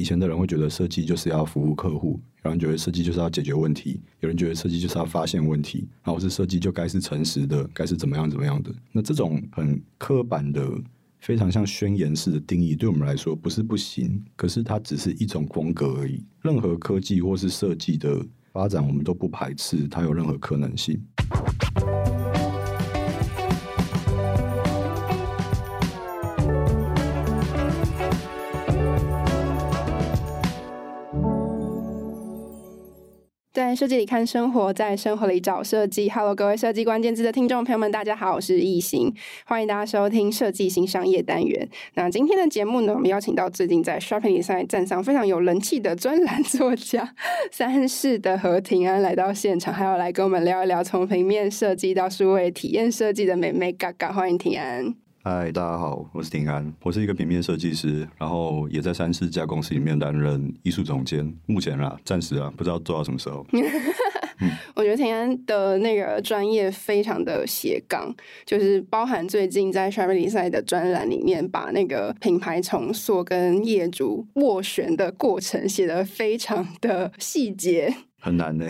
以前的人会觉得设计就是要服务客户，有人觉得设计就是要解决问题，有人觉得设计就是要发现问题，然后是设计就该是诚实的，该是怎么样怎么样的。那这种很刻板的、非常像宣言式的定义，对我们来说不是不行，可是它只是一种风格而已。任何科技或是设计的发展，我们都不排斥它有任何可能性。在设计里看生活，在生活里找设计。Hello，各位设计关键字的听众朋友们，大家好，我是易行，欢迎大家收听设计新商业单元。那今天的节目呢，我们邀请到最近在 Shopping Design 站上非常有人气的专栏作家三世的何庭安来到现场，还要来跟我们聊一聊从平面设计到数位体验设计的美眉嘎嘎。欢迎庭安。嗨，大家好，我是庭安，我是一个平面设计师，然后也在三四家公司里面担任艺术总监。目前啊，暂时啊，不知道做到什么时候。我觉得庭安的那个专业非常的斜杠，就是包含最近在 Shopping Design 的专栏里面，把那个品牌重塑跟业主斡旋的过程写得非常的细节。很难呢，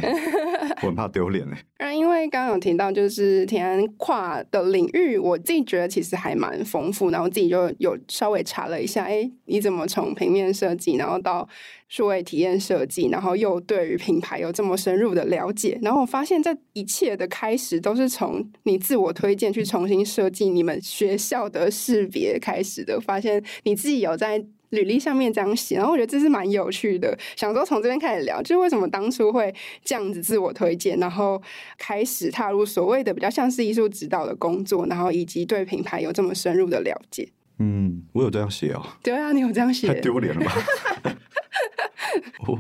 我很怕丢脸呢。嗯，因为刚刚有提到，就是庭安跨的领域，我自己觉得其实还蛮丰富。然后自己就有稍微查了一下，哎，你怎么从平面设计，然后到数位体验设计，然后又对于品牌有这么深入的了解？然后我发现这一切的开始都是从你自我推荐去重新设计你们学校的识别开始的。发现你自己有在。履历上面这样写，然后我觉得这是蛮有趣的。想说从这边开始聊，就是为什么当初会这样子自我推荐，然后开始踏入所谓的比较像是艺术指导的工作，然后以及对品牌有这么深入的了解。嗯，我有这样写哦。对啊，你有这样写，太丢脸了吧？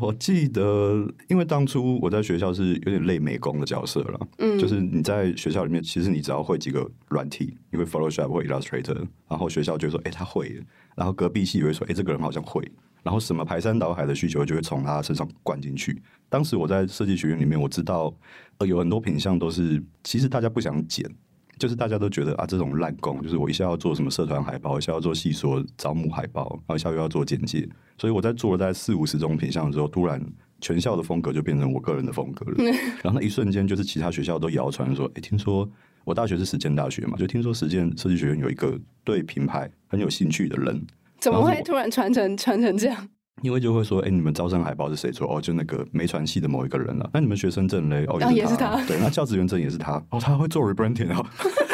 我记得，因为当初我在学校是有点类美工的角色了，嗯，就是你在学校里面，其实你只要会几个软体，你会 Photoshop 或 Illustrator，然后学校就会说，哎、欸，他会。然后隔壁系也会说，哎，这个人好像会。然后什么排山倒海的需求就会从他身上灌进去。当时我在设计学院里面，我知道呃有很多品相都是其实大家不想剪，就是大家都觉得啊这种烂工，就是我一下要做什么社团海报，一下要做系所招募海报，然后一下又要做简介。所以我在做了大概四五十种品相的时候，突然全校的风格就变成我个人的风格了。然后那一瞬间，就是其他学校都谣传说，哎，听说。我大学是实践大学嘛，就听说实践设计学院有一个对品牌很有兴趣的人，怎么会突然传成传成这样？因为就会说，哎、欸，你们招生海报是谁做？哦，就那个没传系的某一个人了。那你们学生证嘞？哦，也是他。啊、也是他对，那教职员证也是他。哦，他会做 rebranding 哦。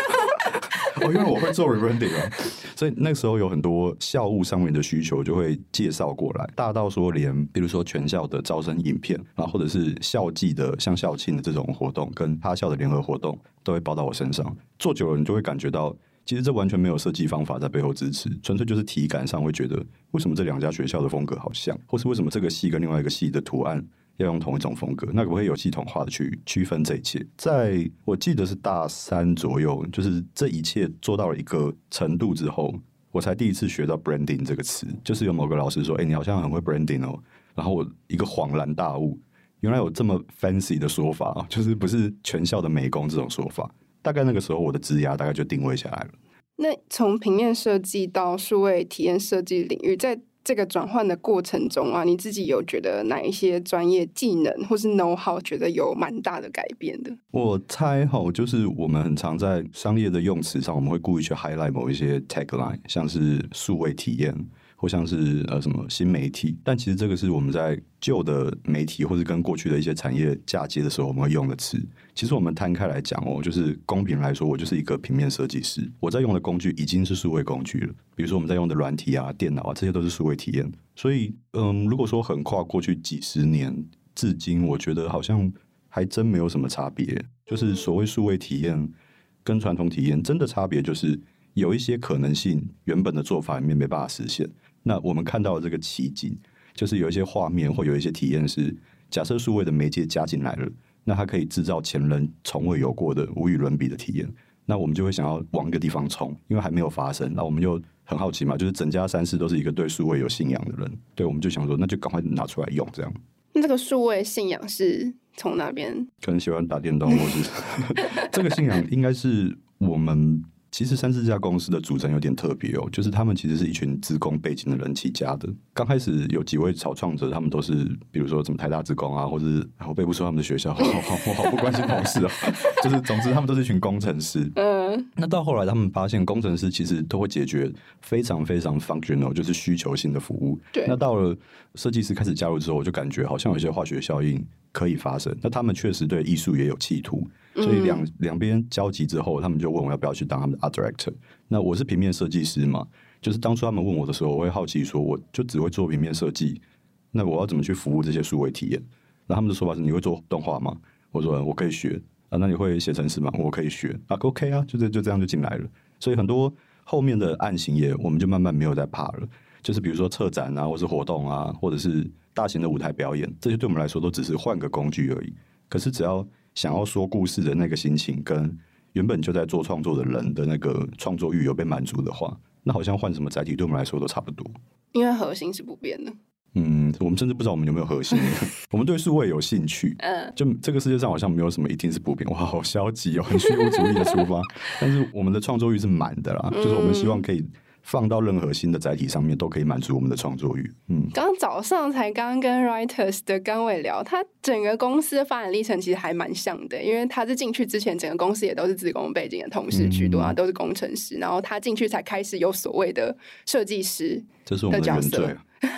哦，因为我会做 rebranding 哦，所以那时候有很多校务上面的需求就会介绍过来，大到说连比如说全校的招生影片，然后或者是校际的像校庆的这种活动，跟他校的联合活动，都会包到我身上。做久了，你就会感觉到，其实这完全没有设计方法在背后支持，纯粹就是体感上会觉得，为什么这两家学校的风格好像，或是为什么这个系跟另外一个系的图案。要用同一种风格，那可不可以有系统化的去区分这一切？在我记得是大三左右，就是这一切做到了一个程度之后，我才第一次学到 branding 这个词。就是有某个老师说：“哎、你好像很会 branding 哦。”然后我一个恍然大悟，原来有这么 fancy 的说法啊，就是不是全校的美工这种说法。大概那个时候，我的职涯大概就定位下来了。那从平面设计到数位体验设计领域，在这个转换的过程中啊，你自己有觉得哪一些专业技能或是 know how 觉得有蛮大的改变的？我猜哈，就是我们很常在商业的用词上，我们会故意去 highlight 某一些 tagline，像是数位体验。或像是呃什么新媒体，但其实这个是我们在旧的媒体或者跟过去的一些产业嫁接的时候我们会用的词。其实我们摊开来讲哦，就是公平来说，我就是一个平面设计师，我在用的工具已经是数位工具了。比如说我们在用的软体啊、电脑啊，这些都是数位体验。所以嗯，如果说横跨过去几十年至今，我觉得好像还真没有什么差别。就是所谓数位体验跟传统体验真的差别，就是有一些可能性原本的做法里面没办法实现。那我们看到的这个奇景，就是有一些画面或有一些体验是，假设数位的媒介加进来了，那它可以制造前人从未有过的无与伦比的体验。那我们就会想要往一个地方冲，因为还没有发生。那我们就很好奇嘛，就是整家三世都是一个对数位有信仰的人，对，我们就想说，那就赶快拿出来用，这样。那这个数位信仰是从哪边？可能喜欢打电动，或是 这个信仰应该是我们。其实三四家公司的组成有点特别哦，就是他们其实是一群职工背景的人起家的。刚开始有几位草创者，他们都是比如说什么台大职工啊，或者是我背不出他们的学校，好好我好不关心同事啊。就是总之他们都是一群工程师。嗯，那到后来他们发现工程师其实都会解决非常非常 functional，就是需求性的服务。对。那到了设计师开始加入之后，我就感觉好像有些化学效应可以发生。那他们确实对艺术也有企图。所以两两边交集之后，他们就问我要不要去当他们的 art director。那我是平面设计师嘛，就是当初他们问我的时候，我会好奇说，我就只会做平面设计，那我要怎么去服务这些数位体验？那他们的说法是：你会做动画吗？我说我可以学啊。那你会写程式吗？我可以学啊。OK 啊，就这就这样就进来了。所以很多后面的案型也我们就慢慢没有再怕了。就是比如说策展啊，或是活动啊，或者是大型的舞台表演，这些对我们来说都只是换个工具而已。可是只要想要说故事的那个心情，跟原本就在做创作的人的那个创作欲有被满足的话，那好像换什么载体对我们来说都差不多。因为核心是不变的。嗯，我们甚至不知道我们有没有核心。我们对数位有兴趣。嗯。就这个世界上好像没有什么一定是不变。哇，好消极哦，很虚无主义的出发。但是我们的创作欲是满的啦，就是我们希望可以。放到任何新的载体上面，都可以满足我们的创作欲。嗯，刚早上才刚跟 Writers 的甘伟聊，他整个公司的发展历程其实还蛮像的，因为他是进去之前，整个公司也都是资工背景的同事居多啊，嗯、都是工程师，然后他进去才开始有所谓的设计师，这是我们的原罪。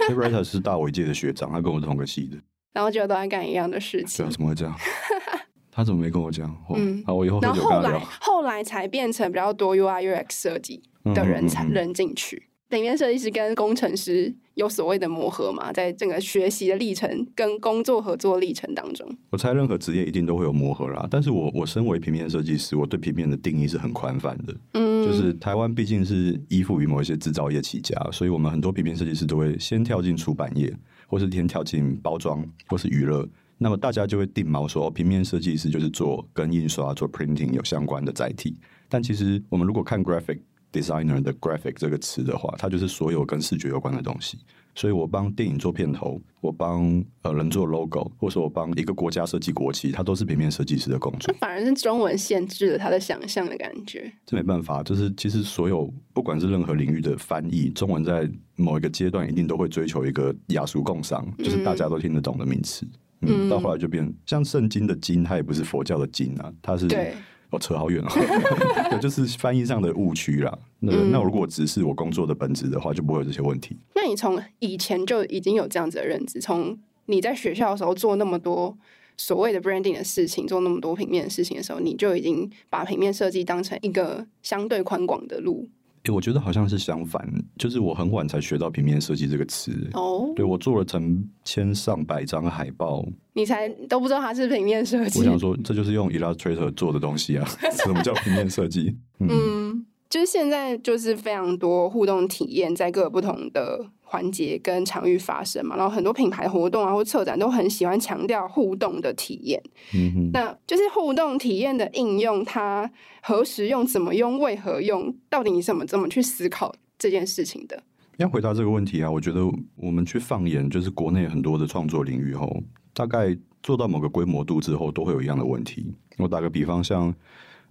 Writers 是大我一届的学长，他跟我同个系的，然后就都在干一样的事情。对，怎么会这样？他怎么没跟我讲？嗯，好，我以后然后后来后来才变成比较多 UI UX 设计。的人才扔进去，平面设计师跟工程师有所谓的磨合嘛，在整个学习的历程跟工作合作历程当中，我猜任何职业一定都会有磨合啦。但是我我身为平面设计师，我对平面的定义是很宽泛的。嗯，就是台湾毕竟是依附于某一些制造业起家，所以我们很多平面设计师都会先跳进出版业，或是先跳进包装，或是娱乐。那么大家就会定锚说，平面设计师就是做跟印刷、做 printing 有相关的载体。但其实我们如果看 graphic。Designer 的 graphic 这个词的话，它就是所有跟视觉有关的东西。所以我帮电影做片头，我帮呃人做 logo，或者我帮一个国家设计国旗，它都是平面设计师的工作。反而是中文限制了他的想象的感觉。这没办法，就是其实所有不管是任何领域的翻译，中文在某一个阶段一定都会追求一个雅俗共赏，就是大家都听得懂的名词。嗯，嗯，到后来就变像圣经的经，它也不是佛教的经啊，它是对。我扯好远了，对，就是翻译上的误区啦。那、嗯、那如果只是我工作的本质的话，就不会有这些问题。那你从以前就已经有这样子的认知，从你在学校的时候做那么多所谓的 branding 的事情，做那么多平面的事情的时候，你就已经把平面设计当成一个相对宽广的路。欸、我觉得好像是相反，就是我很晚才学到平面设计这个词。哦、oh?，对，我做了成千上百张海报，你才都不知道它是平面设计。我想说，这就是用 Illustrator 做的东西啊，什么叫平面设计？嗯。嗯就是现在，就是非常多互动体验在各个不同的环节跟场域发生嘛，然后很多品牌活动啊或策展都很喜欢强调互动的体验。嗯哼，那就是互动体验的应用，它何时用、怎么用、为何用，到底你怎么怎么去思考这件事情的？要回答这个问题啊，我觉得我们去放眼就是国内很多的创作领域后，大概做到某个规模度之后，都会有一样的问题。我打个比方，像。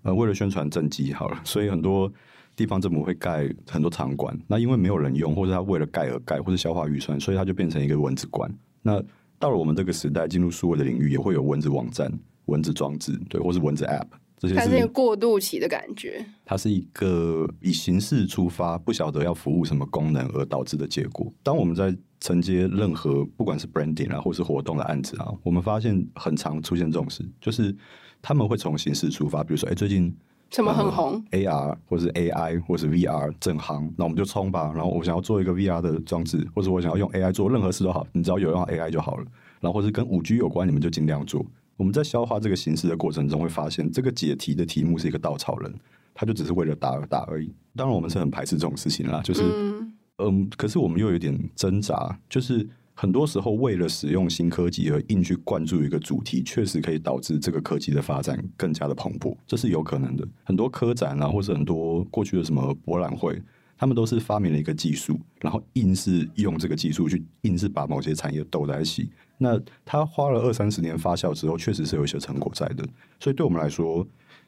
呃，为了宣传政绩好了，所以很多地方政府会盖很多场馆。那因为没有人用，或者他为了盖而盖，或者消化预算，所以它就变成一个文字馆。那到了我们这个时代，进入数位的领域，也会有文字网站、文字装置，对，或是文字 App 这些是。它是一个过渡期的感觉。它是一个以形式出发，不晓得要服务什么功能而导致的结果。当我们在承接任何不管是 branding 啊，或是活动的案子啊，我们发现很常出现这种事，就是。他们会从形式出发，比如说，哎，最近什么很红？AR 或是 AI 或是 VR 正行，那我们就冲吧。然后我想要做一个 VR 的装置，或者我想要用 AI 做任何事都好，你只要有用 AI 就好了。然后或是跟五 G 有关，你们就尽量做。我们在消化这个形式的过程中，会发现这个解题的题目是一个稻草人，他就只是为了打而打而已。当然，我们是很排斥这种事情啦，就是嗯，嗯，可是我们又有点挣扎，就是。很多时候为了使用新科技而硬去灌注一个主题，确实可以导致这个科技的发展更加的蓬勃，这是有可能的。很多科展啊，或者很多过去的什么博览会。他们都是发明了一个技术，然后硬是用这个技术去硬是把某些产业斗在一起。那他花了二三十年发酵之后，确实是有一些成果在的。所以对我们来说，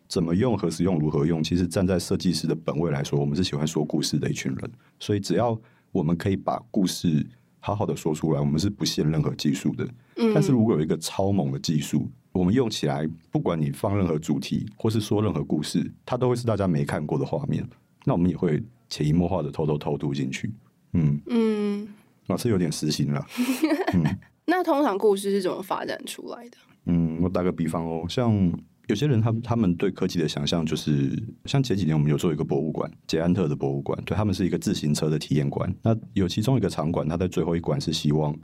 怎么用、何时用、如何用，其实站在设计师的本位来说，我们是喜欢说故事的一群人。所以只要我们可以把故事好好的说出来，我们是不限任何技术的。嗯。但是如果有一个超猛的技术，我们用起来，不管你放任何主题，或是说任何故事，它都会是大家没看过的画面。那我们也会。潜移默化的偷偷偷渡进去，嗯嗯，老师有点私心了。嗯，那通常故事是怎么发展出来的？嗯，我打个比方哦，像有些人他他们对科技的想象就是，像前几年我们有做一个博物馆，捷安特的博物馆，对他们是一个自行车的体验馆。那有其中一个场馆，它在最后一馆是希望，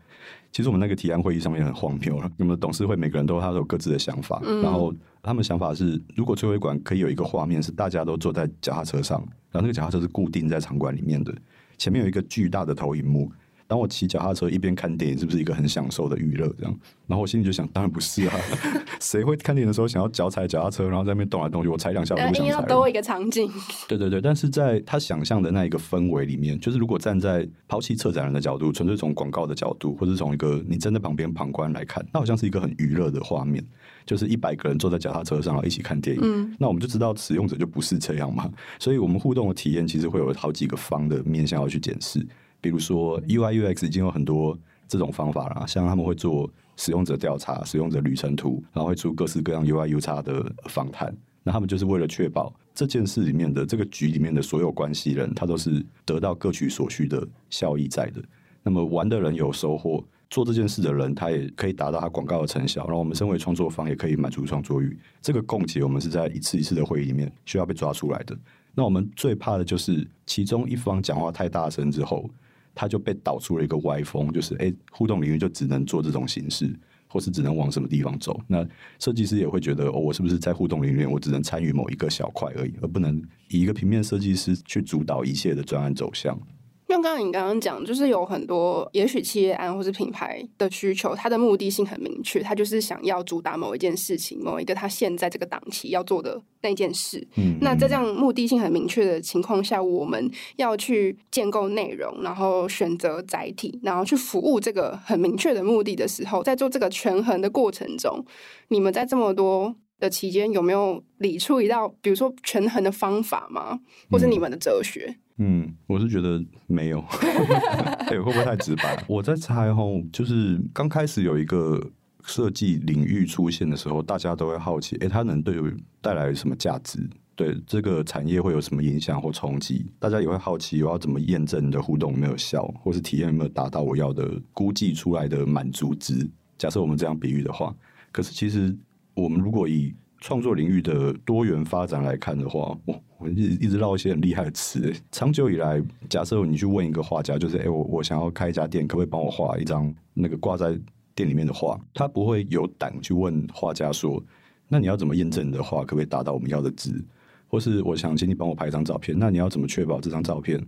其实我们那个提案会议上面很荒谬了，我们的董事会每个人都他都有各自的想法，嗯、然后他们想法是，如果最后一馆可以有一个画面是大家都坐在脚踏车上。然后那个脚踏车是固定在场馆里面的，前面有一个巨大的投影幕。当我骑脚踏车一边看电影，是不是一个很享受的娱乐？这样，然后我心里就想，当然不是啊，谁会看电影的时候想要脚踩脚踏车，然后在那边动来动去？我踩两下我想。要多一个场景。对对对，但是在他想象的那一个氛围里面，就是如果站在抛弃策展人的角度，纯粹从广告的角度，或者从一个你站在旁边旁观来看，那好像是一个很娱乐的画面，就是一百个人坐在脚踏车上，然后一起看电影。嗯，那我们就知道使用者就不是这样嘛，所以我们互动的体验其实会有好几个方的面向要去检视。比如说，UI UX 已经有很多这种方法了，像他们会做使用者调查、使用者旅程图，然后会出各式各样 UI UX 的访谈。那他们就是为了确保这件事里面的这个局里面的所有关系人，他都是得到各取所需的效益在的。那么玩的人有收获，做这件事的人他也可以达到他广告的成效。然后我们身为创作方也可以满足创作欲。这个共结，我们是在一次一次的会议里面需要被抓出来的。那我们最怕的就是其中一方讲话太大声之后。他就被导出了一个歪风，就是哎，互动领域就只能做这种形式，或是只能往什么地方走。那设计师也会觉得，哦，我是不是在互动领域，我只能参与某一个小块而已，而不能以一个平面设计师去主导一切的专案走向。像刚刚你刚刚讲，就是有很多也许企业案或是品牌的需求，它的目的性很明确，它就是想要主打某一件事情，某一个它现在这个档期要做的那件事。嗯，那在这样目的性很明确的情况下，我们要去建构内容，然后选择载体，然后去服务这个很明确的目的的时候，在做这个权衡的过程中，你们在这么多的期间有没有理出一道，比如说权衡的方法吗？或是你们的哲学？嗯，我是觉得没有，哎、欸，会不会太直白？我在猜齁，就是刚开始有一个设计领域出现的时候，大家都会好奇，哎、欸，它能对带来什么价值？对这个产业会有什么影响或冲击？大家也会好奇，我要怎么验证你的互动有没有效，或是体验有没有达到我要的估计出来的满足值？假设我们这样比喻的话，可是其实我们如果以创作领域的多元发展来看的话，我我一一直绕一些很厉害的词。长久以来，假设你去问一个画家，就是哎、我我想要开一家店，可不可以帮我画一张那个挂在店里面的画？他不会有胆去问画家说，那你要怎么验证你的画可不可以达到我们要的值？或是我想请你帮我拍一张照片，那你要怎么确保这张照片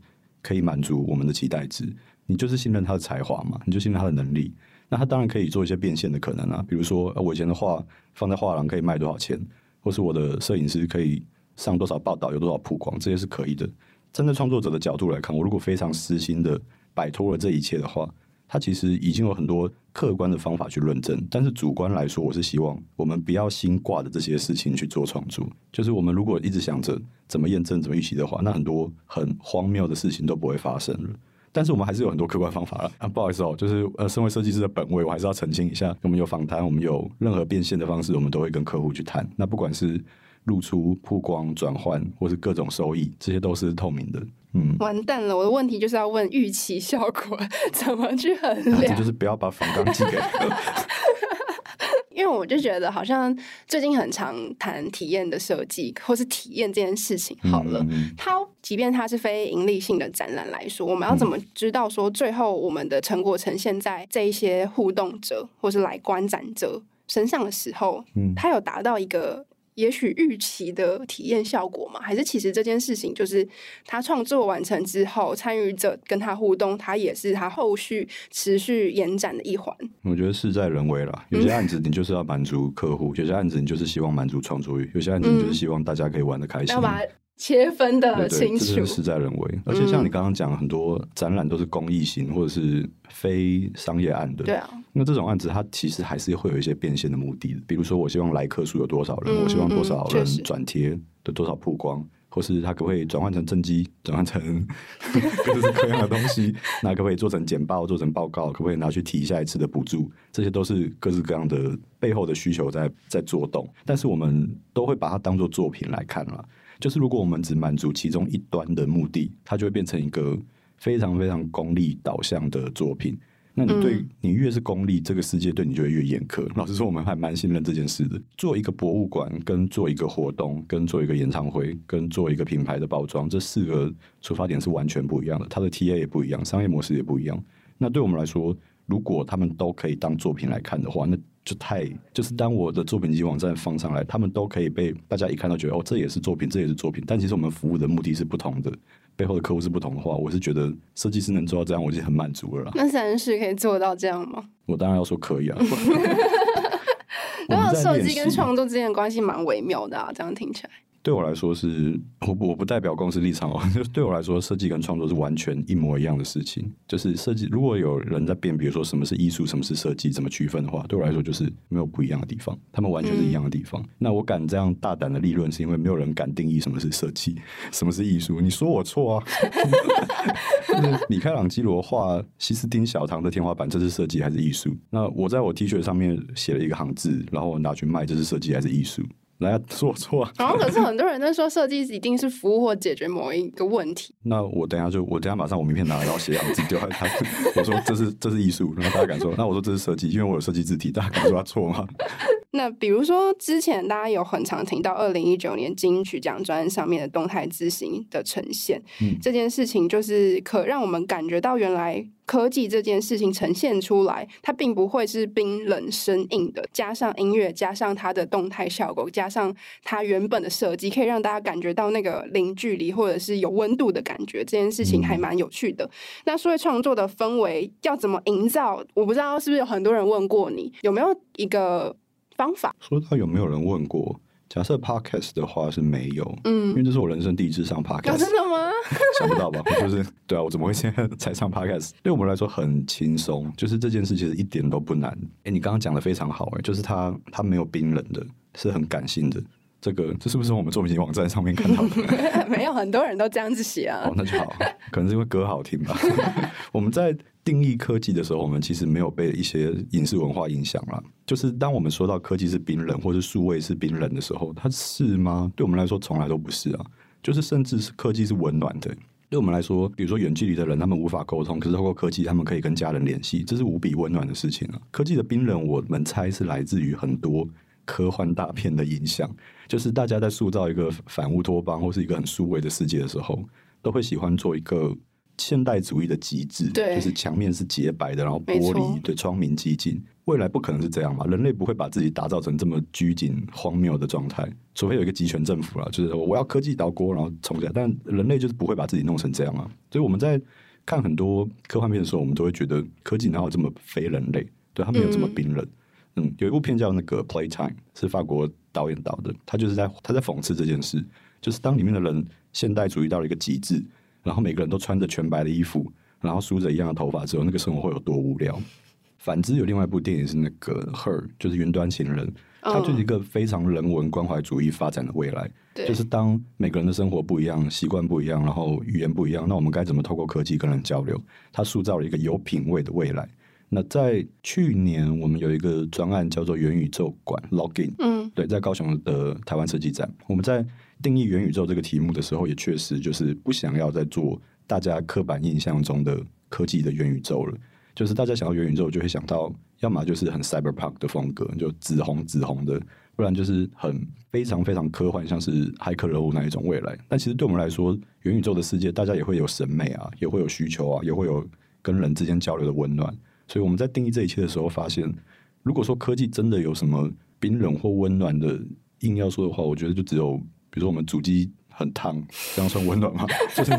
可以满足我们的期待值？你就是信任他的才华嘛？你就信任他的能力？那他当然可以做一些变现的可能啊，比如说我以前的画放在画廊可以卖多少钱，或是我的摄影师可以。上多少报道，有多少曝光，这些是可以的。站在创作者的角度来看，我如果非常私心的摆脱了这一切的话，他其实已经有很多客观的方法去论证。但是主观来说，我是希望我们不要心挂着这些事情去做创作。就是我们如果一直想着怎么验证、怎么预期的话，那很多很荒谬的事情都不会发生了。但是我们还是有很多客观方法了啊！不好意思哦，就是呃，身为设计师的本位，我还是要澄清一下：我们有访谈，我们有任何变现的方式，我们都会跟客户去谈。那不管是露出、曝光、转换，或是各种收益，这些都是透明的。嗯，完蛋了！我的问题就是要问预期效果 怎么去衡量？这就是不要把仿钢寄给。因为我就觉得，好像最近很常谈体验的设计，或是体验这件事情。好了，嗯、它即便它是非盈利性的展览来说，我们要怎么知道说最后我们的成果呈现在这一些互动者或是来观展者身上的时候，嗯，它有达到一个。也许预期的体验效果吗？还是其实这件事情就是他创作完成之后，参与者跟他互动，他也是他后续持续延展的一环。我觉得事在人为啦，有些案子你就是要满足客户，有些案子你就是希望满足创作欲，有些案子你就是希望大家可以玩的开心。嗯切分的清楚，这是事在人为。而且像你刚刚讲，很多展览都是公益型或者是非商业案的。对啊，那这种案子它其实还是会有一些变现的目的。比如说，我希望来客数有多少人，我希望多少人转贴的多少曝光，或是它可不可以转换成正机，转换成 各式各样的东西？那可不可以做成简报，做成报告？可不可以拿去提下一次的补助？这些都是各式各样的背后的需求在在做动。但是我们都会把它当做作品来看了。就是如果我们只满足其中一端的目的，它就会变成一个非常非常功利导向的作品。那你对你越是功利，这个世界对你就会越严苛。老实说，我们还蛮信任这件事的。做一个博物馆，跟做一个活动，跟做一个演唱会，跟做一个品牌的包装，这四个出发点是完全不一样的。它的 TA 也不一样，商业模式也不一样。那对我们来说，如果他们都可以当作品来看的话，那就太就是当我的作品集网站放上来，他们都可以被大家一看到觉得哦，这也是作品，这也是作品。但其实我们服务的目的是不同的，背后的客户是不同的话，我是觉得设计师能做到这样，我已经很满足了啦。那3事可以做到这样吗？我当然要说可以啊。然后设计跟创作之间的关系蛮微妙的啊，这样听起来。对我来说是，我我不代表公司立场哦。就对我来说，设计跟创作是完全一模一样的事情。就是设计，如果有人在辨别说什么是艺术，什么是设计，怎么区分的话，对我来说就是没有不一样的地方，他们完全是一样的地方。嗯、那我敢这样大胆的立论，是因为没有人敢定义什么是设计，什么是艺术。你说我错啊？米开朗基罗画西斯丁小堂的天花板，这是设计还是艺术？那我在我 T 恤上面写了一个行字，然后我拿去卖，这是设计还是艺术？来啊，说错。然后可是很多人都说设计一定是服务或解决某一个问题。那我等一下就，我等下马上我名片拿来，然后写两个字丢在他。我说这是这是艺术，然后大家敢说？那我说这是设计，因为我有设计字体，大家敢说他错吗？那比如说之前大家有很常听到二零一九年金曲奖专上面的动态字型的呈现，嗯，这件事情就是可让我们感觉到原来。科技这件事情呈现出来，它并不会是冰冷生硬的，加上音乐，加上它的动态效果，加上它原本的设计，可以让大家感觉到那个零距离或者是有温度的感觉。这件事情还蛮有趣的。嗯、那所以创作的氛围要怎么营造？我不知道是不是有很多人问过你，有没有一个方法？说到有没有人问过？假设 podcast 的话是没有，嗯，因为这是我人生第一次上 podcast，真的吗？想不到吧？就是对啊，我怎么会现在才上 podcast？对我们来说很轻松，就是这件事其实一点都不难。哎、欸，你刚刚讲的非常好、欸，哎，就是它它没有冰冷的，是很感性的。这个这是不是我们作品网站上面看到的？没有，很多人都这样子写啊。哦，那就好，可能是因为歌好听吧。我们在定义科技的时候，我们其实没有被一些影视文化影响了。就是当我们说到科技是冰冷，或是数位是冰冷的时候，它是吗？对我们来说，从来都不是啊。就是甚至是科技是温暖的。对我们来说，比如说远距离的人，他们无法沟通，可是透过科技，他们可以跟家人联系，这是无比温暖的事情啊。科技的冰冷，我们猜是来自于很多。科幻大片的影响，就是大家在塑造一个反乌托邦或是一个很数位的世界的时候，都会喜欢做一个现代主义的极致，对，就是墙面是洁白的，然后玻璃对窗明几净。未来不可能是这样嘛？人类不会把自己打造成这么拘谨荒谬的状态，除非有一个集权政府了，就是我要科技岛国，然后冲起来。但人类就是不会把自己弄成这样啊。所以我们在看很多科幻片的时候，我们都会觉得科技哪有这么非人类？对，它没有这么冰冷。嗯嗯，有一部片叫那个《Playtime》，是法国导演导的。他就是在他在讽刺这件事，就是当里面的人现代主义到了一个极致，然后每个人都穿着全白的衣服，然后梳着一样的头发之后，那个生活会有多无聊。反之，有另外一部电影是那个《Her》，就是云端情人，它就是一个非常人文关怀主义发展的未来。就是当每个人的生活不一样，习惯不一样，然后语言不一样，那我们该怎么透过科技跟人交流？它塑造了一个有品味的未来。那在去年，我们有一个专案叫做元宇宙馆 Login，嗯，对，在高雄的台湾设计展，我们在定义元宇宙这个题目的时候，也确实就是不想要再做大家刻板印象中的科技的元宇宙了。就是大家想到元宇宙，就会想到要么就是很 cyberpunk 的风格，就紫红紫红的，不然就是很非常非常科幻，像是骇客任务那一种未来。但其实对我们来说，元宇宙的世界，大家也会有审美啊，也会有需求啊，也会有跟人之间交流的温暖。所以我们在定义这一切的时候，发现，如果说科技真的有什么冰冷或温暖的硬要说的话，我觉得就只有，比如说我们主机。很烫，这样算温暖吗？就是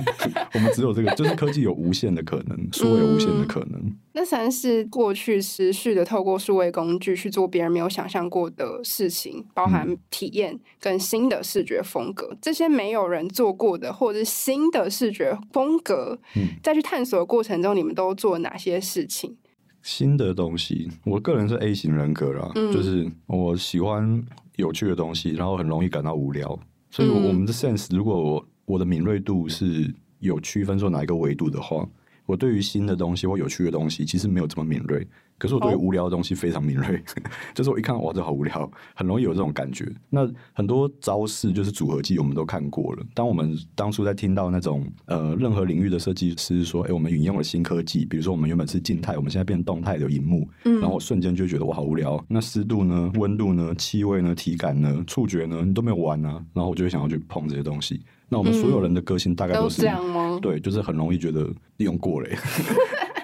我们只有这个，就是科技有无限的可能，数位有无限的可能。嗯、那三是过去持续的透过数位工具去做别人没有想象过的事情，包含体验跟新的视觉风格，嗯、这些没有人做过的或者是新的视觉风格，嗯，在去探索的过程中，你们都做了哪些事情？新的东西，我个人是 A 型人格啦，嗯、就是我喜欢有趣的东西，然后很容易感到无聊。所以，我们的 sense，如果我我的敏锐度是有区分说哪一个维度的话，我对于新的东西或有趣的东西，其实没有这么敏锐。可是我对于无聊的东西非常敏锐，oh. 就是我一看哇，这好无聊，很容易有这种感觉。那很多招式就是组合技，我们都看过了。当我们当初在听到那种呃，任何领域的设计师说，哎、欸，我们引用了新科技，比如说我们原本是静态，我们现在变动态的荧幕，嗯，然后我瞬间就觉得我好无聊。那湿度呢？温度呢？气味呢？体感呢？触觉呢？你都没有玩啊，然后我就会想要去碰这些东西。那我们所有人的个性大概都是、这样吗？对，就是很容易觉得利用过了。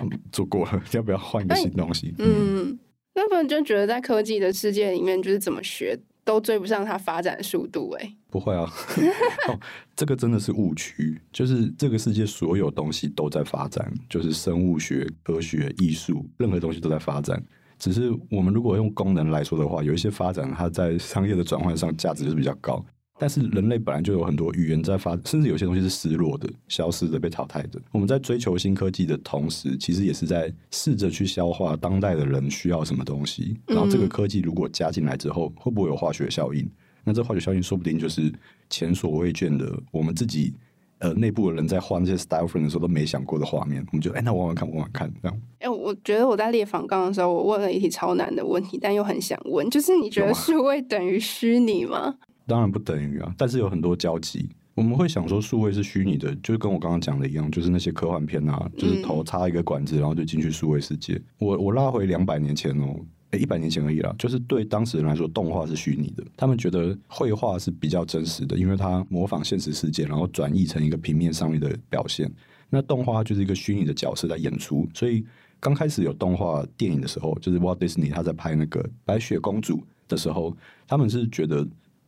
做过了，要不要换一个新东西？嗯，那不然就觉得在科技的世界里面，就是怎么学都追不上它发展速度。哎，不会啊，哦，这个真的是误区。就是这个世界所有东西都在发展，就是生物学、科学、艺术，任何东西都在发展。只是我们如果用功能来说的话，有一些发展它在商业的转换上价值就是比较高。但是人类本来就有很多语言在发，甚至有些东西是失落的、消失的、被淘汰的。我们在追求新科技的同时，其实也是在试着去消化当代的人需要什么东西。然后这个科技如果加进来之后，会不会有化学效应？那这化学效应说不定就是前所未见的。我们自己呃内部的人在画那些 style frame 的时候都没想过的画面。我们就哎，那玩玩看，玩玩看，这样。哎、欸，我觉得我在列访纲的时候，我问了一题超难的问题，但又很想问，就是你觉得数位等于虚拟吗？当然不等于啊，但是有很多交集。我们会想说，数位是虚拟的，就是跟我刚刚讲的一样，就是那些科幻片啊，就是头插一个管子，然后就进去数位世界。我我拉回两百年前哦，诶，一百年前而已啦。就是对当时人来说，动画是虚拟的，他们觉得绘画是比较真实的，因为它模仿现实世界，然后转译成一个平面上面的表现。那动画就是一个虚拟的角色在演出，所以刚开始有动画电影的时候，就是 Walt Disney 他在拍那个白雪公主的时候，他们是觉得。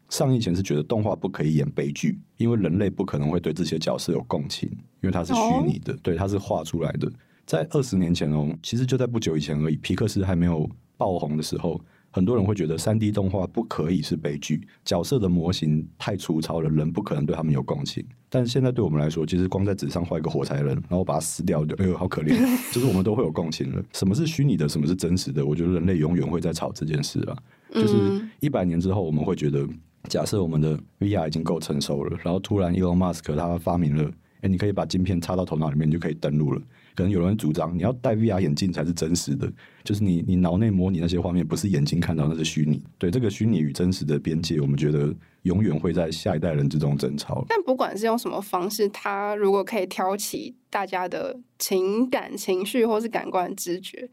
上映前是觉得动画不可以演悲剧，因为人类不可能会对这些角色有共情，因为它是虚拟的，对，它是画出来的。在二十年前哦，其实就在不久以前而已，皮克斯还没有爆红的时候，很多人会觉得三 D 动画不可以是悲剧，角色的模型太粗糙了，人不可能对他们有共情。但是现在对我们来说，其实光在纸上画一个火柴人，然后把它撕掉，就哎呦好可怜，就是我们都会有共情了。什么是虚拟的，什么是真实的？我觉得人类永远会在吵这件事啊，就是一百年之后，我们会觉得。假设我们的 VR 已经够成熟了，然后突然 Elon Musk 他发明了，哎、你可以把晶片插到头脑里面，你就可以登录了。可能有人主张你要戴 VR 眼镜才是真实的，就是你你脑内模拟那些画面不是眼睛看到，那是虚拟。对，这个虚拟与真实的边界，我们觉得永远会在下一代人之中争吵。但不管是用什么方式，它如果可以挑起大家的情感情绪或是感官知觉。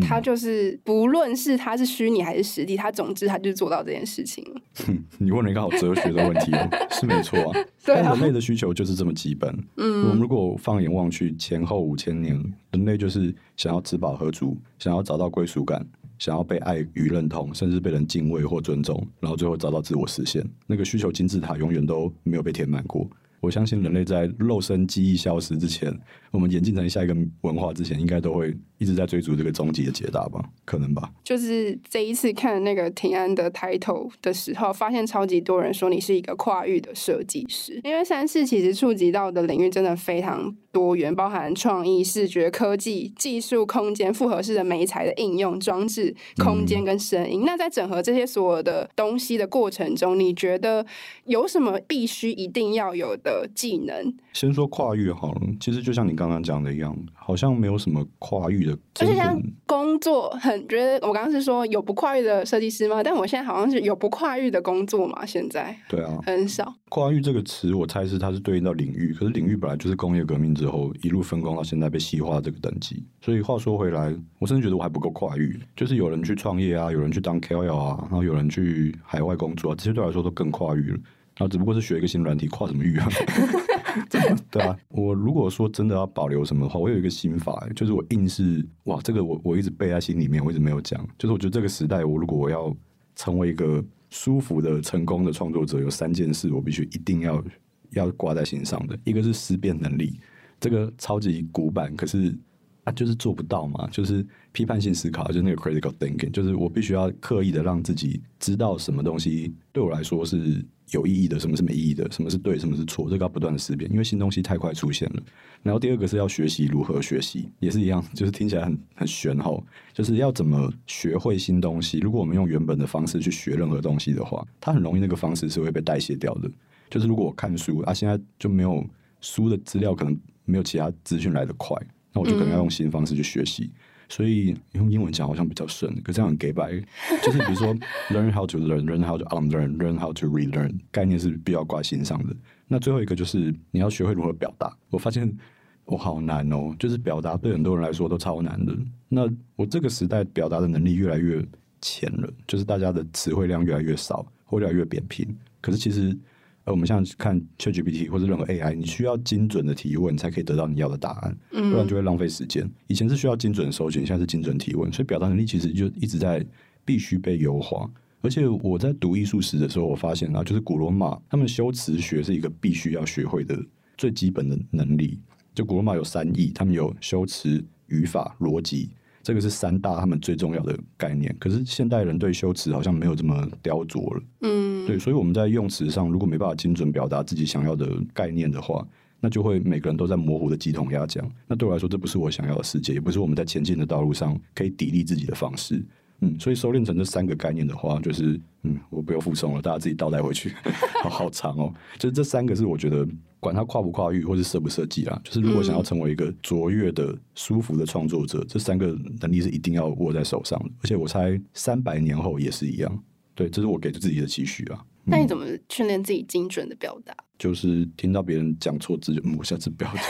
他就是，不论是他是虚拟还是实体，他总之他就是做到这件事情。你问了一个好哲学的问题哦，是没错啊。对啊，人类的需求就是这么基本。嗯，我们如果放眼望去，前后五千年，人类就是想要吃饱喝足，想要找到归属感，想要被爱与认同，甚至被人敬畏或尊重，然后最后找到自我实现。那个需求金字塔永远都没有被填满过。我相信人类在肉身记忆消失之前，我们演进成下一个文化之前，应该都会一直在追逐这个终极的解答吧？可能吧。就是这一次看那个庭安的抬头的时候，发现超级多人说你是一个跨域的设计师，因为三世其实触及到的领域真的非常多元，包含创意、视觉、科技、技术、空间、复合式的媒材的应用、装置、空间跟声音。嗯、那在整合这些所有的东西的过程中，你觉得有什么必须一定要有的？的技能，先说跨域好了。其实就像你刚刚讲的一样，好像没有什么跨域的。而且像工作很觉得，我刚刚是说有不跨域的设计师吗？但我现在好像是有不跨域的工作嘛。现在对啊，很少。跨域这个词，我猜是它是对应到领域，可是领域本来就是工业革命之后一路分工到现在被细化这个等级。所以话说回来，我甚至觉得我还不够跨域。就是有人去创业啊，有人去当 KOL 啊，然后有人去海外工作啊，这些对我来说都更跨域了。啊，只不过是学一个新软体，跨什么域啊？对啊，我如果说真的要保留什么的话，我有一个心法，就是我硬是哇，这个我我一直背在心里面，我一直没有讲。就是我觉得这个时代，我如果我要成为一个舒服的、成功的创作者，有三件事我必须一定要要挂在心上的。一个是思辨能力，这个超级古板，可是就是做不到嘛。就是批判性思考，就是那个 critical thinking，就是我必须要刻意的让自己知道什么东西对我来说是有意义的，什么是没意义的，什么是对，什么是错，这个要不断的思辨，因为新东西太快出现了。然后第二个是要学习如何学习，也是一样，就是听起来很很玄吼，就是要怎么学会新东西。如果我们用原本的方式去学任何东西的话，它很容易那个方式是会被代谢掉的。就是如果我看书啊，现在就没有书的资料，可能没有其他资讯来得快，那我就可能要用新方式去学习。嗯、所以用英文讲好像比较顺，可这样很假掰。就是比如说，learn how to learn，learn how to unlearn，learn how to relearn，概念是比较挂心上的。那最后一个就是你要学会如何表达。我发现我好难哦，就是表达对很多人来说都超难的。那我这个时代表达的能力越来越浅了，就是大家的词汇量越来越少，或越来越扁平。可是其实，呃，我们像看 ChatGPT 或者任何 AI，你需要精准的提问才可以得到你要的答案，不然就会浪费时间。以前是需要精准搜寻，现在是精准提问，所以表达能力其实就一直在必须被优化。而且我在读艺术史的时候，我发现啊，就是古罗马他们修辞学是一个必须要学会的最基本的能力。就古罗马有三艺，他们有修辞、语法、逻辑，这个是三大他们最重要的概念。可是现代人对修辞好像没有这么雕琢了，嗯，对，所以我们在用词上如果没办法精准表达自己想要的概念的话，那就会每个人都在模糊的鸡同鸭讲。那对我来说，这不是我想要的世界，也不是我们在前进的道路上可以砥砺自己的方式。嗯，所以收敛成这三个概念的话，就是嗯，我不要复诵了，大家自己倒带回去，好 好长哦。就是这三个是我觉得，管它跨不跨域或是设不设计啊，就是如果想要成为一个卓越的、舒服的创作者，这三个能力是一定要握在手上的。而且我猜三百年后也是一样。对，这是我给自己的期许啊。那你怎么训练自己精准的表达？就是听到别人讲错字就，嗯，我下次不要讲。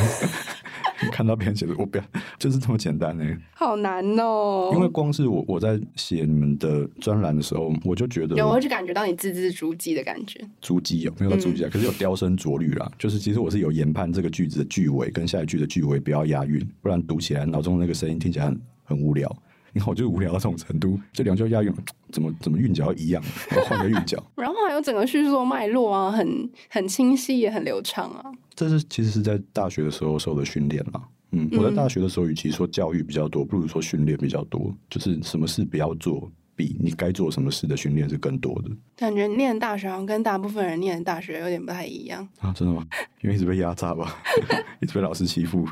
看到别人写的，我不要，就是这么简单呢。好难哦。因为光是我我在写你们的专栏的时候，我就觉得有，我就感觉到你字字珠玑的感觉。珠玑有没有珠玑啊？嗯、可是有雕声琢律啦。就是其实我是有研判这个句子的句尾跟下一句的句尾不要押韵，不然读起来脑中那个声音听起来很很无聊。你看我就无聊到这种程度，这两句押韵怎么怎么韵脚一样，我换个韵脚。然后还有整个叙述脉络啊，很很清晰也很流畅啊。这是其实是在大学的时候受的训练啦。嗯，我在大学的时候，与其说教育比较多，不如说训练比较多。就是什么事不要做，比你该做什么事的训练是更多的。感觉念大学好像跟大部分人念大学有点不太一样啊？真的吗？因为一直被压榨吧，一直被老师欺负。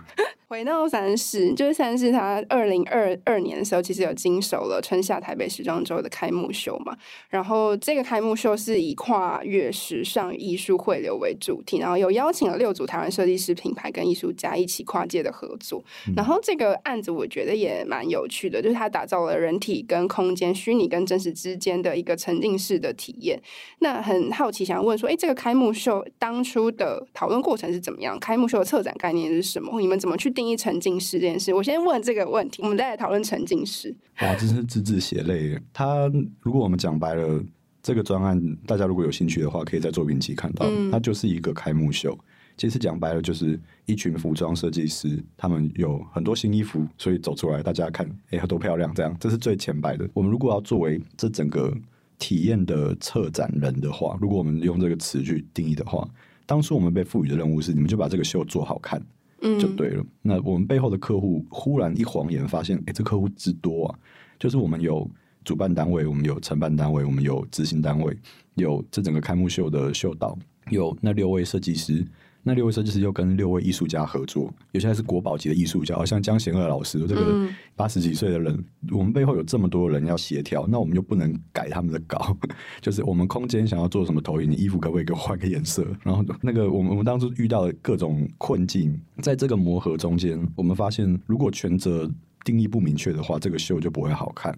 回到三世，就是三世，他二零二二年的时候，其实有经手了春夏台北时装周的开幕秀嘛。然后这个开幕秀是以跨越时尚艺术汇流为主题，然后有邀请了六组台湾设计师品牌跟艺术家一起跨界的合作。嗯、然后这个案子我觉得也蛮有趣的，就是他打造了人体跟空间、虚拟跟真实之间的一个沉浸式的体验。那很好奇，想要问说，哎，这个开幕秀当初的讨论过程是怎么样？开幕秀的策展概念是什么？你们怎么去定义沉浸式这件事，我先问这个问题，我们再来讨论沉浸式。哇，真是字字血泪。他如果我们讲白了，这个专案大家如果有兴趣的话，可以在作品集看到，嗯、它就是一个开幕秀。其实讲白了，就是一群服装设计师，他们有很多新衣服，所以走出来，大家看，哎，多漂亮！这样，这是最浅白的。我们如果要作为这整个体验的策展人的话，如果我们用这个词去定义的话，当初我们被赋予的任务是，你们就把这个秀做好看。就对了。那我们背后的客户忽然一晃眼发现，哎、这客户之多啊！就是我们有主办单位，我们有承办单位，我们有执行单位，有这整个开幕秀的秀导，有那六位设计师。那六位设计师又跟六位艺术家合作，有些还是国宝级的艺术家，好像江贤二老师这个八十几岁的人。嗯、我们背后有这么多人要协调，那我们就不能改他们的稿，就是我们空间想要做什么投影，你衣服可不可以给我换个颜色？然后那个我们我们当初遇到的各种困境，在这个磨合中间，我们发现如果权责定义不明确的话，这个秀就不会好看。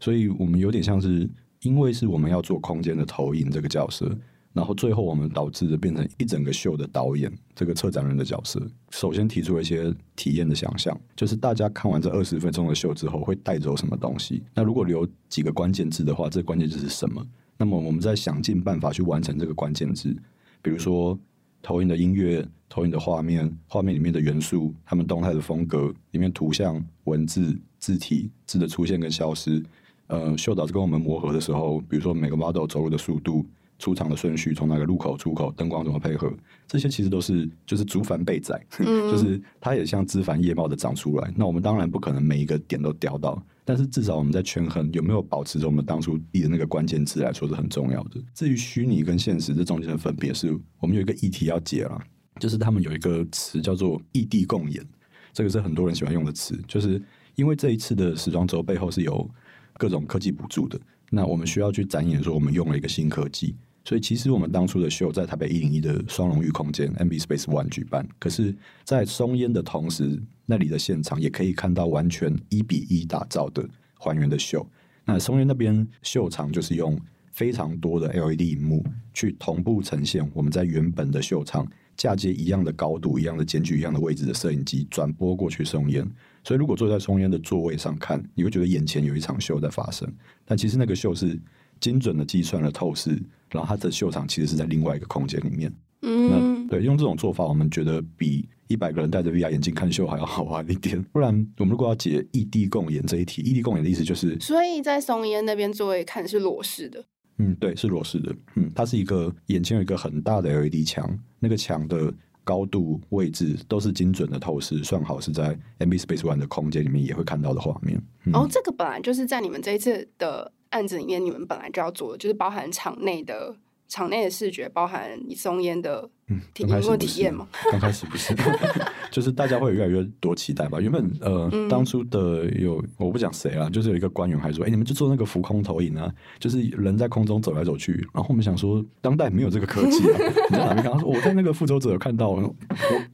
所以我们有点像是，因为是我们要做空间的投影这个角色。然后最后我们导致的变成一整个秀的导演，这个策展人的角色。首先提出了一些体验的想象，就是大家看完这二十分钟的秀之后会带走什么东西。那如果留几个关键字的话，这关键字是什么？那么我们再想尽办法去完成这个关键字，比如说投影的音乐、投影的画面、画面里面的元素、他们动态的风格、里面图像、文字、字体、字的出现跟消失。呃，秀导是跟我们磨合的时候，比如说每个 model 走路的速度。出场的顺序，从哪个入口出口，灯光怎么配合，这些其实都是就是竹繁备载，嗯、就是它也像枝繁叶茂的长出来。那我们当然不可能每一个点都雕到，但是至少我们在权衡有没有保持着我们当初立的那个关键字来说是很重要的。至于虚拟跟现实这中间的分别，是我们有一个议题要解了，就是他们有一个词叫做异地共演，这个是很多人喜欢用的词，就是因为这一次的时装周背后是有各种科技补助的，那我们需要去展演说我们用了一个新科技。所以其实我们当初的秀在台北一零一的双荣誉空间 MB Space One 举办，可是，在松烟的同时，那里的现场也可以看到完全一比一打造的还原的秀。那松烟那边秀场就是用非常多的 LED 荧幕去同步呈现我们在原本的秀场嫁接一样的高度、一样的间距、一样的位置的摄影机转播过去松烟。所以如果坐在松烟的座位上看，你会觉得眼前有一场秀在发生，但其实那个秀是精准的计算了透视。然后它的秀场其实是在另外一个空间里面。嗯，对，用这种做法，我们觉得比一百个人戴着 VR 眼镜看秀还要好玩一点。不然，我们如果要解异地共演这一题，异地共演的意思就是，所以在松烟那边座位看是裸视的。嗯，对，是裸视的。嗯，它是一个眼前有一个很大的 LED 墙，那个墙的高度、位置都是精准的透视，算好是在 MB Space One 的空间里面也会看到的画面。嗯、哦，这个本来就是在你们这一次的。案子里面，你们本来就要做的，就是包含场内的场内的视觉，包含你松烟的体验或体验嘛。刚开始不是，就是大家会有越来越多期待吧。原本呃，嗯、当初的有我不讲谁啊，就是有一个官员还说：“哎、欸，你们就做那个浮空投影啊，就是人在空中走来走去。”然后我们想说，当代没有这个科技啊。你在哪边看？他说：“我在那个复仇者有看到。”我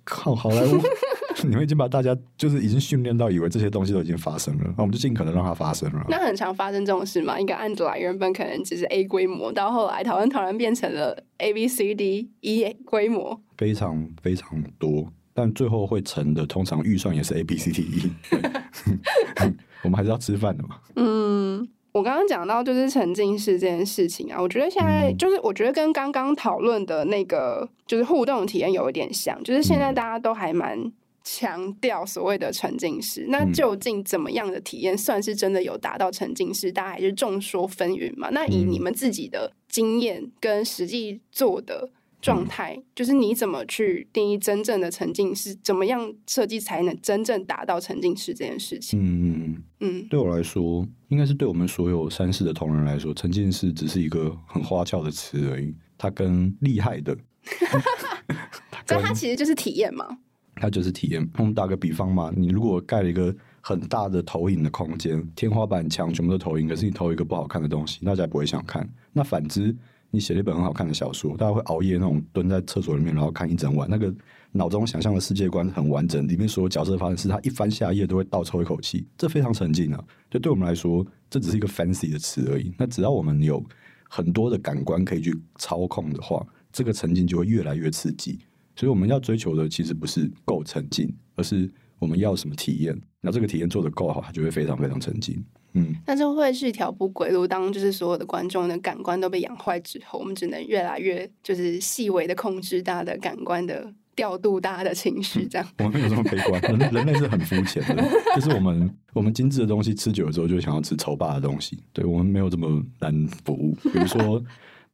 靠，好莱坞。你们已经把大家就是已经训练到以为这些东西都已经发生了，那我们就尽可能让它发生了。那很常发生这种事嘛？一个案子来原本可能只是 A 规模，到后来讨论讨论变成了 A B C D E 规模，非常非常多。但最后会成的，通常预算也是 A B C D E。我们还是要吃饭的嘛。嗯，我刚刚讲到就是沉浸式这件事情啊，我觉得现在就是我觉得跟刚刚讨论的那个就是互动体验有一点像，就是现在大家都还蛮。强调所谓的沉浸式，那究竟怎么样的体验算是真的有达到沉浸式？大家还是众说纷纭嘛。那以你们自己的经验跟实际做的状态，嗯、就是你怎么去定义真正的沉浸式？怎么样设计才能真正达到沉浸式这件事情？嗯嗯嗯，对我来说，应该是对我们所有三世的同仁来说，沉浸式只是一个很花俏的词而已。它跟厉害的，所以它其实就是体验嘛。它就是体验。我们打个比方嘛，你如果盖了一个很大的投影的空间，天花板墙全部都投影，可是你投一个不好看的东西，大家不会想看。那反之，你写了一本很好看的小说，大家会熬夜那种蹲在厕所里面，然后看一整晚。那个脑中想象的世界观很完整，里面所有角色发生事，他一翻下一页都会倒抽一口气，这非常沉浸啊。就对我们来说，这只是一个 fancy 的词而已。那只要我们有很多的感官可以去操控的话，这个沉浸就会越来越刺激。所以我们要追求的其实不是够沉浸，而是我们要什么体验。那这个体验做得够好，它就会非常非常沉浸。嗯，那就会是一条不归路。当就是所有的观众的感官都被养坏之后，我们只能越来越就是细微的控制大家的感官的调度，大家的情绪这样。嗯、我们没有这么悲观，人人类是很肤浅的，就是我们我们精致的东西吃久了之后，就想要吃丑霸的东西。对，我们没有这么难服务。比如说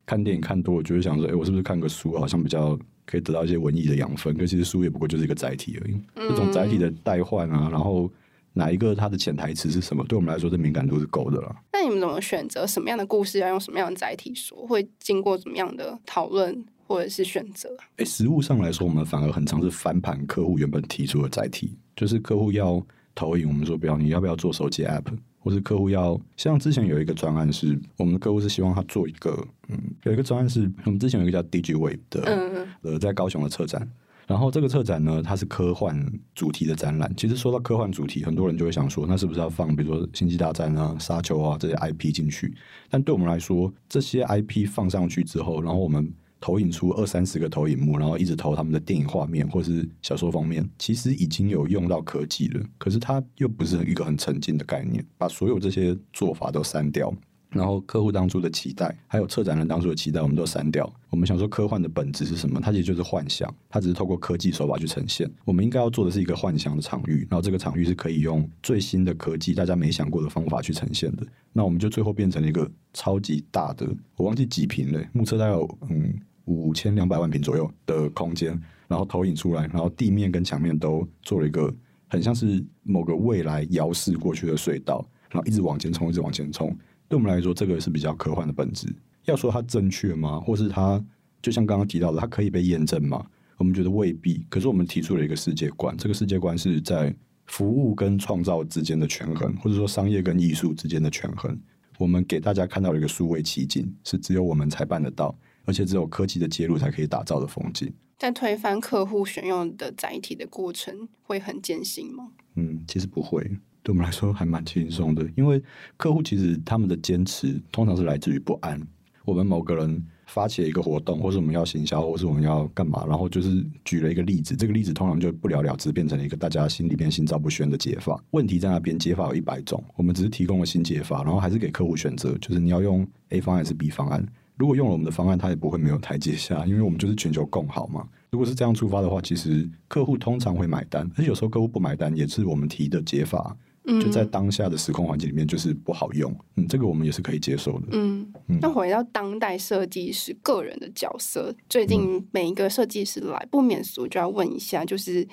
看电影看多了，就会想说，哎、欸，我是不是看个书好像比较。可以得到一些文艺的养分，可其实书也不过就是一个载体而已。嗯、这种载体的代换啊，然后哪一个它的潜台词是什么，对我们来说，这敏感度是够的了。那你们怎么选择什么样的故事要用什么样的载体说？会经过怎么样的讨论或者是选择？哎，实物上来说，我们反而很常是翻盘客户原本提出的载体，就是客户要投影，我们说不要，你要不要做手机 app？或是客户要像之前有一个专案是，我们的客户是希望他做一个，嗯，有一个专案是我们之前有一个叫 DigiWave 的，嗯，呃，在高雄的车展。然后这个策展呢，它是科幻主题的展览。其实说到科幻主题，很多人就会想说，那是不是要放，比如说《星际大战》啊、《沙丘》啊这些 IP 进去？但对我们来说，这些 IP 放上去之后，然后我们。投影出二三十个投影幕，然后一直投他们的电影画面或是小说方面，其实已经有用到科技了。可是它又不是一个很沉浸的概念，把所有这些做法都删掉，然后客户当初的期待，还有策展人当初的期待，我们都删掉。我们想说，科幻的本质是什么？它其实就是幻想，它只是透过科技手法去呈现。我们应该要做的是一个幻想的场域，然后这个场域是可以用最新的科技，大家没想过的方法去呈现的。那我们就最后变成了一个超级大的，我忘记几坪了，目测大概有嗯五千两百万平左右的空间，然后投影出来，然后地面跟墙面都做了一个很像是某个未来遥视过去的隧道，然后一直往前冲，一直往前冲。对我们来说，这个是比较科幻的本质。要说它正确吗？或是它就像刚刚提到的，它可以被验证吗？我们觉得未必。可是我们提出了一个世界观，这个世界观是在服务跟创造之间的权衡，或者说商业跟艺术之间的权衡。我们给大家看到了一个数位奇景，是只有我们才办得到，而且只有科技的介入才可以打造的风景。在推翻客户选用的载体的过程，会很艰辛吗？嗯，其实不会。对我们来说还蛮轻松的，因为客户其实他们的坚持通常是来自于不安。我们某个人发起了一个活动，或是我们要行销，或是我们要干嘛，然后就是举了一个例子，这个例子通常就不了了之，变成了一个大家心里边心照不宣的解法。问题在那边，解法有一百种，我们只是提供了新解法，然后还是给客户选择，就是你要用 A 方案还是 B 方案。如果用了我们的方案，他也不会没有台阶下，因为我们就是全球共好嘛。如果是这样出发的话，其实客户通常会买单，而且有时候客户不买单，也是我们提的解法。就在当下的时空环境里面，就是不好用。嗯，这个我们也是可以接受的。嗯，那回到当代设计师个人的角色，最近每一个设计师来，不免俗就要问一下，就是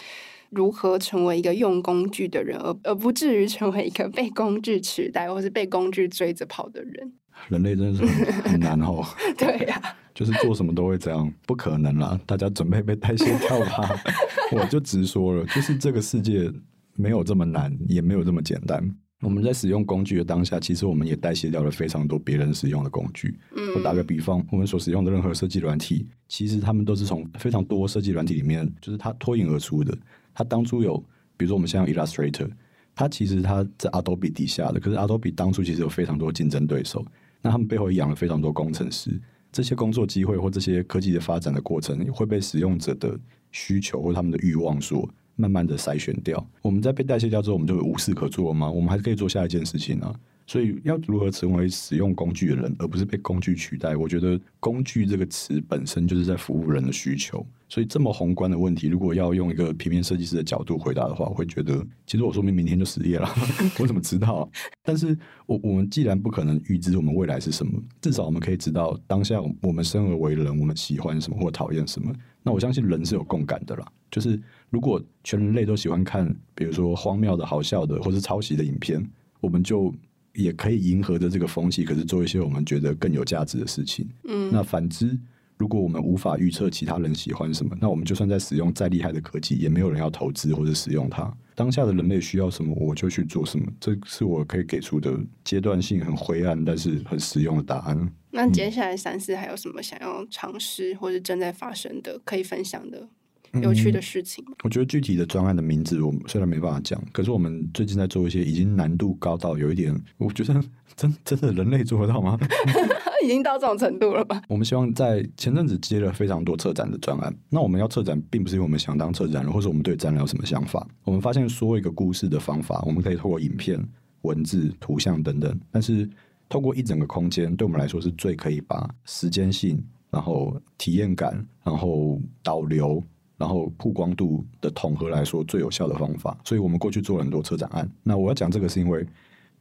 如何成为一个用工具的人，而而不至于成为一个被工具取代或是被工具追着跑的人。人类真的是很，很难哦。对呀、啊，就是做什么都会这样，不可能啦！大家准备被代谢掉吧。我就直说了，就是这个世界。没有这么难，也没有这么简单。我们在使用工具的当下，其实我们也代谢掉了非常多别人使用的工具。嗯，我打个比方，我们所使用的任何设计软体，其实他们都是从非常多设计软体里面，就是它脱颖而出的。它当初有，比如说我们现在用 Illustrator，它其实它在 Adobe 底下的，可是 Adobe 当初其实有非常多竞争对手，那他们背后也养了非常多工程师。这些工作机会或这些科技的发展的过程，会被使用者的需求或他们的欲望所。慢慢的筛选掉，我们在被代谢掉之后，我们就无事可做吗？我们还是可以做下一件事情啊。所以要如何成为使用工具的人，而不是被工具取代？我觉得“工具”这个词本身就是在服务人的需求。所以这么宏观的问题，如果要用一个平面设计师的角度回答的话，我会觉得，其实我说明明天就失业了，我怎么知道？但是我我们既然不可能预知我们未来是什么，至少我们可以知道当下我们生而为人，我们喜欢什么或讨厌什么。那我相信人是有共感的啦，就是如果全人类都喜欢看，比如说荒谬的、好笑的，或是抄袭的影片，我们就。也可以迎合着这个风气，可是做一些我们觉得更有价值的事情。嗯，那反之，如果我们无法预测其他人喜欢什么，那我们就算在使用再厉害的科技，也没有人要投资或者使用它。当下的人类需要什么，我就去做什么。这是我可以给出的阶段性很灰暗，但是很实用的答案。那接下来三四还有什么想要尝试或者正在发生的可以分享的？有趣的事情，我觉得具体的专案的名字我们虽然没办法讲，可是我们最近在做一些已经难度高到有一点，我觉得真真的人类做得到吗？已经到这种程度了吧？我们希望在前阵子接了非常多策展的专案，那我们要策展，并不是因为我们想当策展人，或者我们对展览有什么想法。我们发现说一个故事的方法，我们可以透过影片、文字、图像等等，但是透过一整个空间，对我们来说是最可以把时间性、然后体验感、然后导流。然后曝光度的统合来说最有效的方法，所以我们过去做了很多策展案。那我要讲这个是因为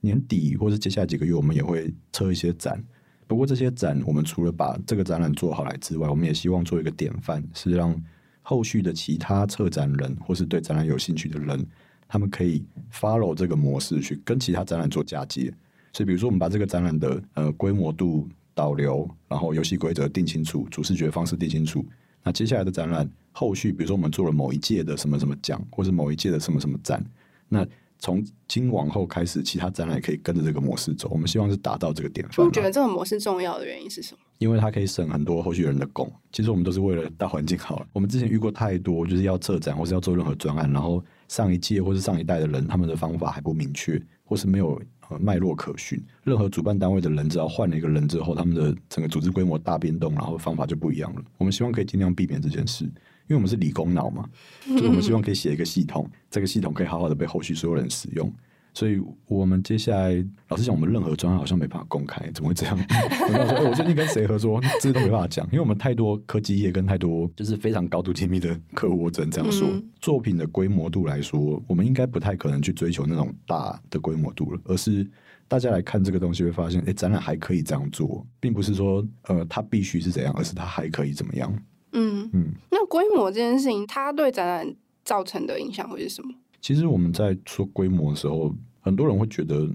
年底或是接下来几个月，我们也会策一些展。不过这些展，我们除了把这个展览做好来之外，我们也希望做一个典范，是让后续的其他策展人或是对展览有兴趣的人，他们可以 follow 这个模式去跟其他展览做嫁接。所以，比如说我们把这个展览的呃规模度、导流，然后游戏规则定清楚，主视觉方式定清楚。那接下来的展览后续，比如说我们做了某一届的什么什么奖，或是某一届的什么什么展，那从今往后开始，其他展览也可以跟着这个模式走。我们希望是达到这个典范。你觉得这个模式重要的原因是什么？因为它可以省很多后续人的工。其实我们都是为了大环境好了。我们之前遇过太多，就是要策展或是要做任何专案，然后上一届或是上一代的人，他们的方法还不明确，或是没有。脉络可循，任何主办单位的人只要换了一个人之后，他们的整个组织规模大变动，然后方法就不一样了。我们希望可以尽量避免这件事，因为我们是理工脑嘛，就是我们希望可以写一个系统，这个系统可以好好的被后续所有人使用。所以我们接下来，老实讲，我们任何专案好像没办法公开，怎么会这样？我说，我最近跟谁合作，这些都没办法讲，因为我们太多科技业跟太多就是非常高度亲密的客户，我只能这样说。嗯、作品的规模度来说，我们应该不太可能去追求那种大的规模度了，而是大家来看这个东西会发现，哎，展览还可以这样做，并不是说呃，它必须是怎样，而是它还可以怎么样。嗯嗯。嗯，那规模这件事情，它对展览造成的影响会是什么？其实我们在说规模的时候，很多人会觉得，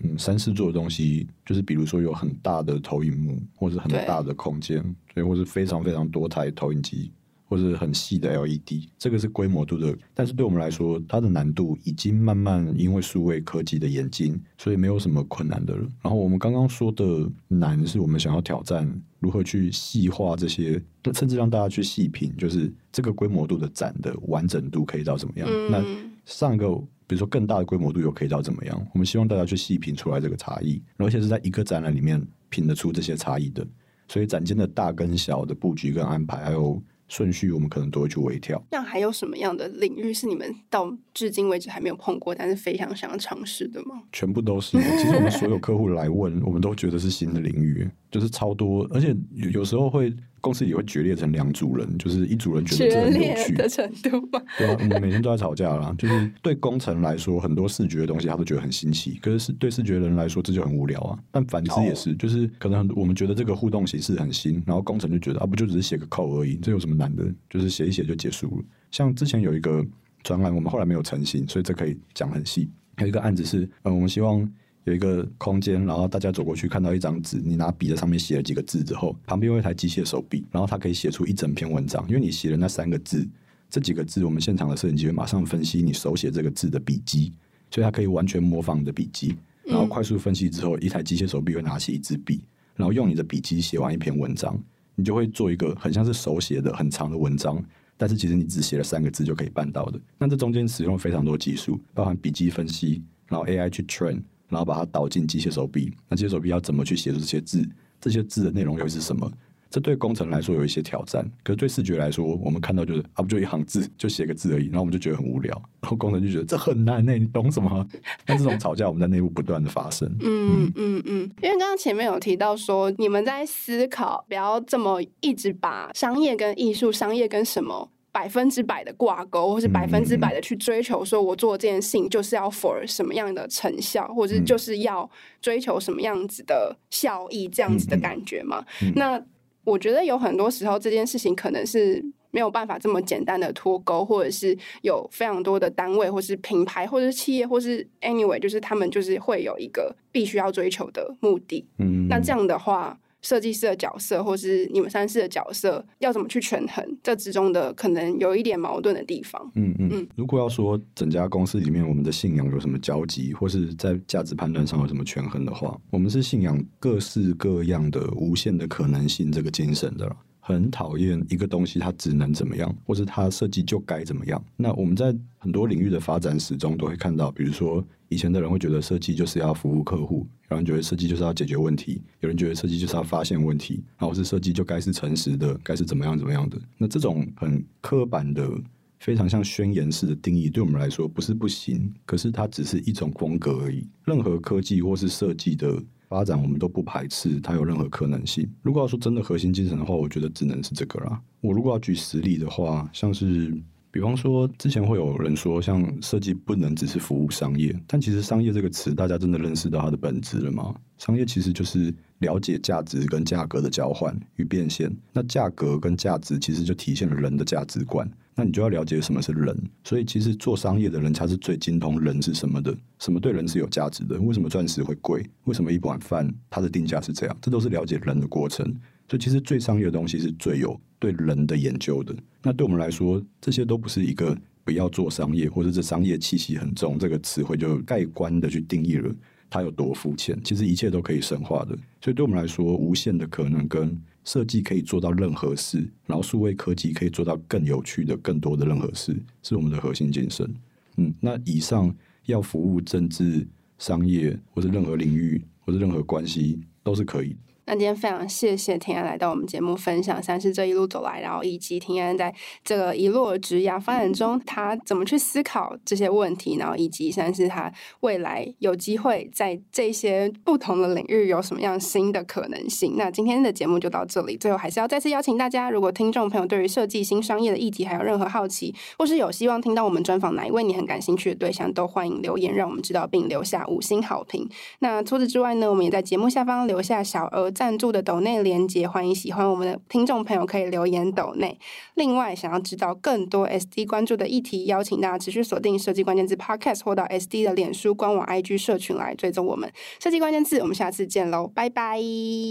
嗯，三四座的东西就是比如说有很大的投影幕，或是很大的空间，对，或是非常非常多台投影机，或者很细的 LED，这个是规模度的。但是对我们来说，它的难度已经慢慢因为数位科技的演进，所以没有什么困难的了。然后我们刚刚说的难，是我们想要挑战如何去细化这些，甚至让大家去细品，就是这个规模度的展的完整度可以到怎么样？嗯、那上一个，比如说更大的规模度又可以到怎么样？我们希望大家去细品出来这个差异，而且是在一个展览里面品得出这些差异的。所以展间的大跟小的布局跟安排，还有顺序，我们可能都会去微调。那还有什么样的领域是你们到至今为止还没有碰过，但是非常想要尝试的吗？全部都是。其实我们所有客户来问，我们都觉得是新的领域，就是超多，而且有有时候会。公司也会决裂成两组人，就是一组人觉得这很有趣的程度吧。对啊，我们每天都在吵架啦。就是对工程来说，很多视觉的东西他都觉得很新奇，可是对视觉的人来说这就很无聊啊。但反之也是，就是可能我们觉得这个互动形式很新，然后工程就觉得啊，不就只是写个 code 而已，这有什么难的？就是写一写就结束了。像之前有一个专案，我们后来没有成型，所以这可以讲很细。还有一个案子是，嗯，我们希望。有一个空间，然后大家走过去看到一张纸，你拿笔在上面写了几个字之后，旁边有一台机械手臂，然后它可以写出一整篇文章。因为你写了那三个字，这几个字，我们现场的摄影机会马上分析你手写这个字的笔迹，所以它可以完全模仿你的笔迹，然后快速分析之后，一台机械手臂会拿起一支笔，然后用你的笔迹写完一篇文章，你就会做一个很像是手写的很长的文章，但是其实你只写了三个字就可以办到的。那这中间使用非常多技术，包含笔迹分析，然后 AI 去 train。然后把它导进机械手臂，那机械手臂要怎么去写出这些字？这些字的内容又是什么？这对工程来说有一些挑战，可是对视觉来说，我们看到就是啊，不就一行字，就写个字而已，然后我们就觉得很无聊。然后工程就觉得这很难呢，你懂什么？但这种吵架我们在内部不断的发生。嗯嗯嗯，因为刚刚前面有提到说，你们在思考不要这么一直把商业跟艺术、商业跟什么。百分之百的挂钩，或是百分之百的去追求，说我做这件事情就是要 for 什么样的成效，或者就是要追求什么样子的效益，这样子的感觉嘛？那我觉得有很多时候这件事情可能是没有办法这么简单的脱钩，或者是有非常多的单位，或是品牌，或者是企业，或是 anyway，就是他们就是会有一个必须要追求的目的。嗯，那这样的话。设计师的角色，或是你们三四的角色，要怎么去权衡这之中的可能有一点矛盾的地方？嗯嗯嗯。如果要说整家公司里面我们的信仰有什么交集，或是在价值判断上有什么权衡的话，我们是信仰各式各样的无限的可能性这个精神的。很讨厌一个东西它只能怎么样，或是它设计就该怎么样。那我们在很多领域的发展始终都会看到，比如说。以前的人会觉得设计就是要服务客户，有人觉得设计就是要解决问题，有人觉得设计就是要发现问题，然后是设计就该是诚实的，该是怎么样怎么样的。那这种很刻板的、非常像宣言式的定义，对我们来说不是不行，可是它只是一种风格而已。任何科技或是设计的发展，我们都不排斥它有任何可能性。如果要说真的核心精神的话，我觉得只能是这个啦。我如果要举实例的话，像是。比方说，之前会有人说，像设计不能只是服务商业，但其实“商业”这个词，大家真的认识到它的本质了吗？商业其实就是了解价值跟价格的交换与变现。那价格跟价值其实就体现了人的价值观。那你就要了解什么是人。所以，其实做商业的人，他是最精通人是什么的，什么对人是有价值的。为什么钻石会贵？为什么一碗饭它的定价是这样？这都是了解人的过程。所以，其实最商业的东西是最有对人的研究的。那对我们来说，这些都不是一个不要做商业，或者这商业气息很重这个词汇就盖棺的去定义了它有多肤浅。其实一切都可以深化的。所以对我们来说，无限的可能跟设计可以做到任何事，然后数位科技可以做到更有趣的、更多的任何事，是我们的核心精神。嗯，那以上要服务政治、商业或者任何领域或者任何关系都是可以。那今天非常谢谢庭安来到我们节目分享三是这一路走来，然后以及庭安在这个一路职涯发展中，他怎么去思考这些问题，然后以及三是他未来有机会在这些不同的领域有什么样新的可能性。那今天的节目就到这里，最后还是要再次邀请大家，如果听众朋友对于设计新商业的议题还有任何好奇，或是有希望听到我们专访哪一位你很感兴趣的对象，都欢迎留言让我们知道，并留下五星好评。那除此之外呢，我们也在节目下方留下小额赞助的抖内连结，欢迎喜欢我们的听众朋友可以留言抖内。另外，想要知道更多 SD 关注的议题，邀请大家持续锁定设计关键字 Podcast，或到 SD 的脸书官网 IG 社群来追踪我们设计关键字。我们下次见喽，拜拜，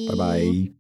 拜拜。